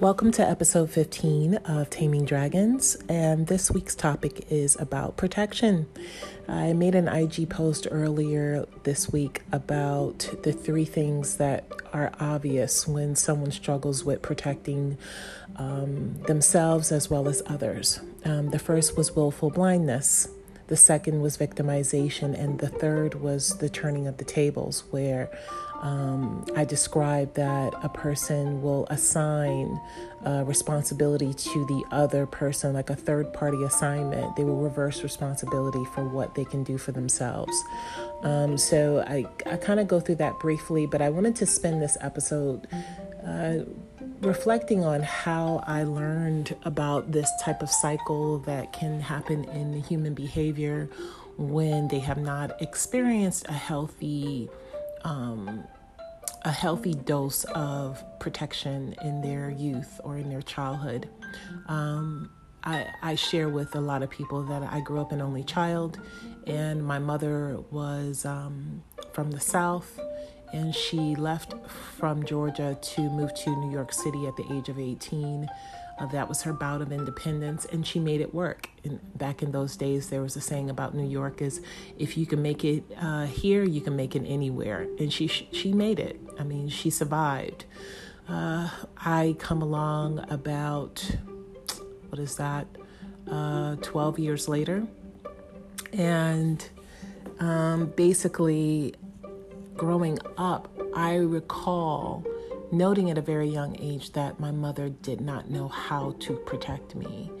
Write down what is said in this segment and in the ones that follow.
Welcome to episode 15 of Taming Dragons, and this week's topic is about protection. I made an IG post earlier this week about the three things that are obvious when someone struggles with protecting um, themselves as well as others. Um, the first was willful blindness. The second was victimization, and the third was the turning of the tables, where um, I described that a person will assign responsibility to the other person, like a third party assignment. They will reverse responsibility for what they can do for themselves. Um, so I, I kind of go through that briefly, but I wanted to spend this episode uh, reflecting on how I learned about this type of cycle that can happen in human behavior when they have not experienced a healthy um, a healthy dose of protection in their youth or in their childhood. Um, I, I, share with a lot of people that I grew up an only child, and my mother was um, from the South, and she left from Georgia to move to New York City at the age of 18. Uh, that was her bout of independence, and she made it work. And back in those days, there was a saying about New York: is if you can make it uh, here, you can make it anywhere. And she she made it. I mean, she survived. Uh, I come along about what is that? Uh, Twelve years later, and um, basically, growing up, I recall noting at a very young age that my mother did not know how to protect me.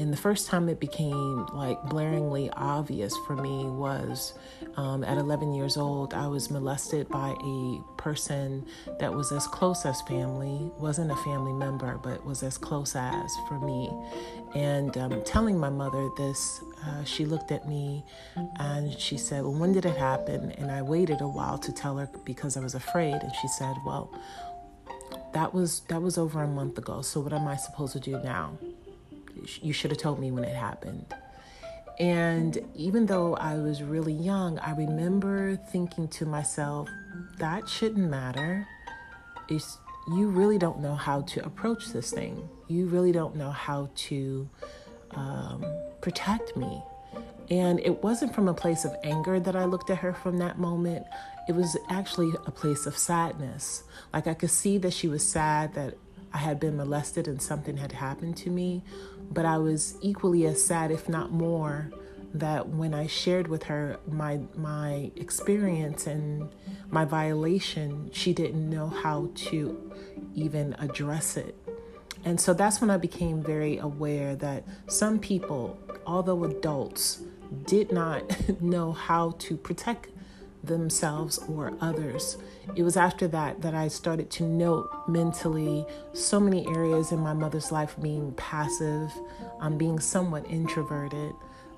And the first time it became like blaringly obvious for me was um, at 11 years old. I was molested by a person that was as close as family, wasn't a family member, but was as close as for me. And um, telling my mother this, uh, she looked at me and she said, Well, when did it happen? And I waited a while to tell her because I was afraid. And she said, Well, that was that was over a month ago. So what am I supposed to do now? You should have told me when it happened. And even though I was really young, I remember thinking to myself, that shouldn't matter. It's, you really don't know how to approach this thing. You really don't know how to um, protect me. And it wasn't from a place of anger that I looked at her from that moment. It was actually a place of sadness. Like I could see that she was sad that I had been molested and something had happened to me, but I was equally as sad, if not more, that when I shared with her my my experience and my violation, she didn't know how to even address it. And so that's when I became very aware that some people, although adults, did not know how to protect themselves or others. It was after that that I started to note mentally so many areas in my mother's life being passive, um, being somewhat introverted,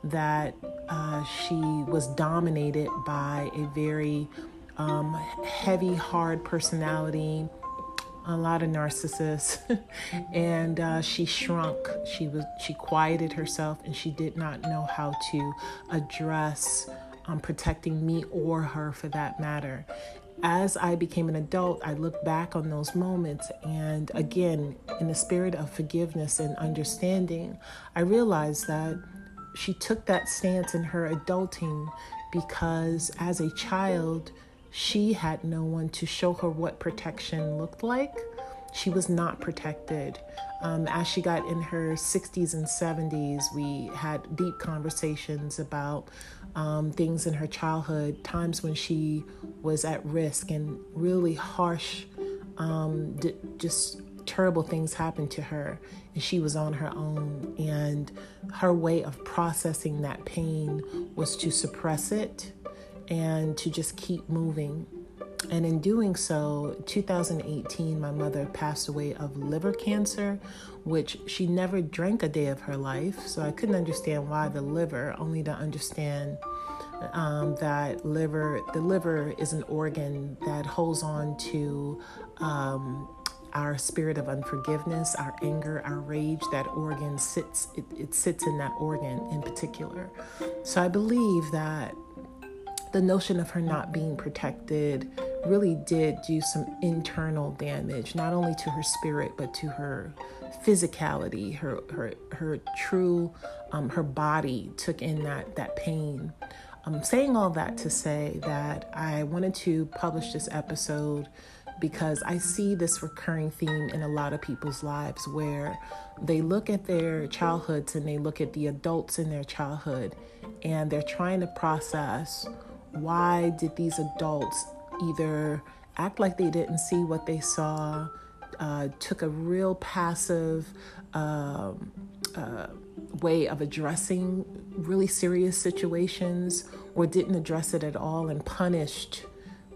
that uh, she was dominated by a very um, heavy, hard personality a lot of narcissists and uh, she shrunk she was she quieted herself and she did not know how to address um, protecting me or her for that matter as I became an adult, I look back on those moments, and again, in the spirit of forgiveness and understanding, I realized that she took that stance in her adulting because as a child, she had no one to show her what protection looked like. She was not protected. Um, as she got in her 60s and 70s, we had deep conversations about um, things in her childhood, times when she was at risk, and really harsh, um, d- just terrible things happened to her, and she was on her own. And her way of processing that pain was to suppress it and to just keep moving. And in doing so, 2018, my mother passed away of liver cancer, which she never drank a day of her life. So I couldn't understand why the liver, only to understand um, that liver, the liver is an organ that holds on to um, our spirit of unforgiveness, our anger, our rage. That organ sits, it, it sits in that organ in particular. So I believe that the notion of her not being protected really did do some internal damage, not only to her spirit, but to her physicality, her her her true um, her body took in that that pain. I'm saying all that to say that I wanted to publish this episode because I see this recurring theme in a lot of people's lives where they look at their childhoods and they look at the adults in their childhood and they're trying to process why did these adults either act like they didn't see what they saw, uh, took a real passive uh, uh, way of addressing really serious situations, or didn't address it at all and punished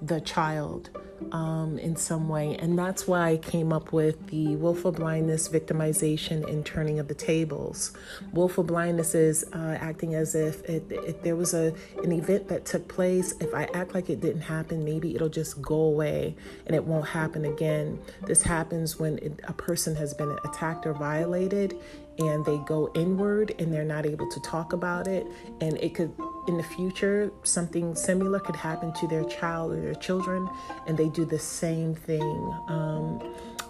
the child um, in some way. And that's why I came up with the willful blindness, victimization, and turning of the tables. Willful blindness is uh, acting as if, it, if there was a an event that took place, if I act like it didn't happen, maybe it'll just go away and it won't happen again. This happens when it, a person has been attacked or violated and they go inward and they're not able to talk about it and it could in the future something similar could happen to their child or their children and they do the same thing. Um,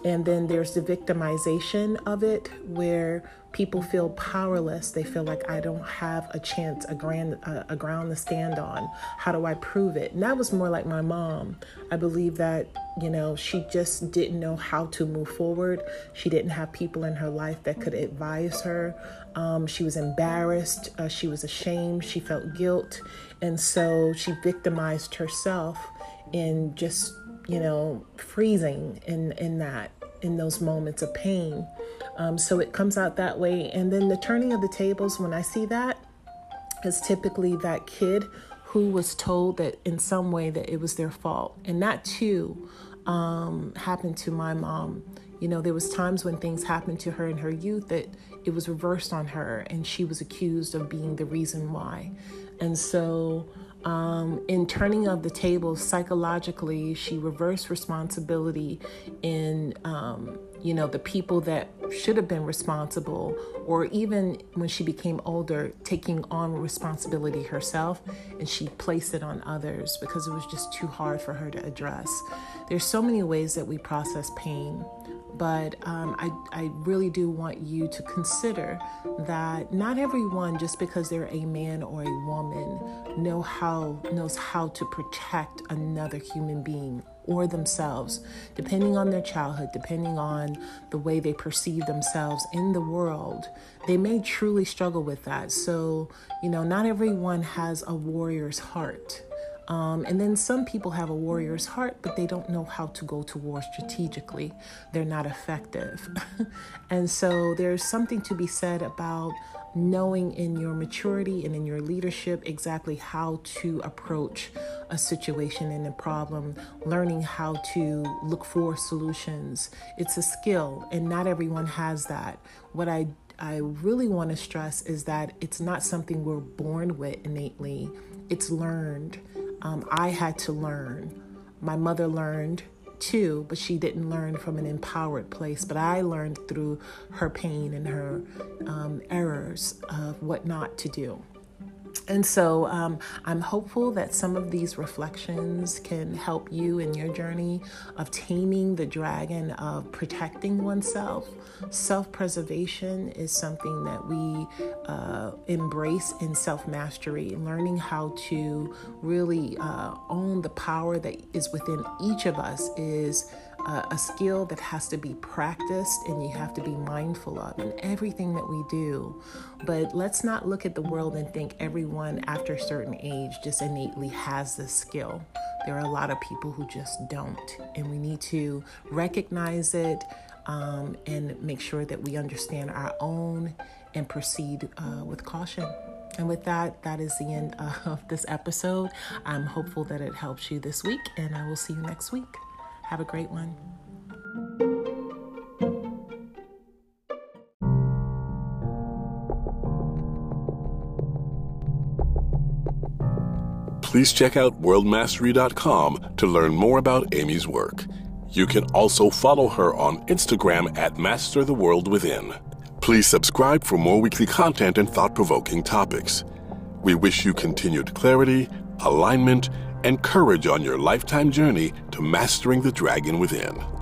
and then there's the victimization of it where people feel powerless. They feel like i don't have a chance a grand a, a ground to stand on. How do i prove it? And that was more like my mom. I believe that you know she just didn't know how to move forward. She didn't have people in her life that could advise her. Um, she was embarrassed. Uh, she was ashamed. She felt guilt. And so she victimized herself in just you know freezing in in that in those moments of pain um, so it comes out that way and then the turning of the tables when i see that is typically that kid who was told that in some way that it was their fault and that too um, happened to my mom. You know, there was times when things happened to her in her youth that it was reversed on her, and she was accused of being the reason why. And so, um, in turning of the tables psychologically, she reversed responsibility in, um, you know, the people that should have been responsible, or even when she became older, taking on responsibility herself, and she placed it on others because it was just too hard for her to address. There's so many ways that we process pain, but um, I, I really do want you to consider that not everyone, just because they're a man or a woman, know how knows how to protect another human being or themselves, depending on their childhood, depending on the way they perceive themselves in the world, they may truly struggle with that. So, you know, not everyone has a warrior's heart. Um, and then some people have a warrior's heart, but they don't know how to go to war strategically. They're not effective. and so there's something to be said about knowing in your maturity and in your leadership exactly how to approach a situation and a problem, learning how to look for solutions. It's a skill, and not everyone has that. What I I really want to stress is that it's not something we're born with innately, it's learned um, I had to learn. My mother learned too, but she didn't learn from an empowered place. But I learned through her pain and her um, errors of what not to do. And so um, I'm hopeful that some of these reflections can help you in your journey of taming the dragon of protecting oneself. Self preservation is something that we uh, embrace in self mastery, learning how to really uh, own the power that is within each of us is uh, a skill that has to be practiced and you have to be mindful of in everything that we do. But let's not look at the world and think everyone after a certain age just innately has this skill. There are a lot of people who just don't, and we need to recognize it um, and make sure that we understand our own and proceed uh, with caution. And with that, that is the end of this episode. I'm hopeful that it helps you this week, and I will see you next week. Have a great one. Please check out worldmastery.com to learn more about Amy's work. You can also follow her on Instagram at Master the World Within. Please subscribe for more weekly content and thought provoking topics. We wish you continued clarity, alignment, and courage on your lifetime journey to mastering the dragon within.